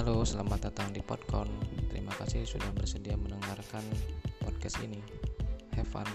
Halo, selamat datang di Podcon. Terima kasih sudah bersedia mendengarkan podcast ini. Have fun.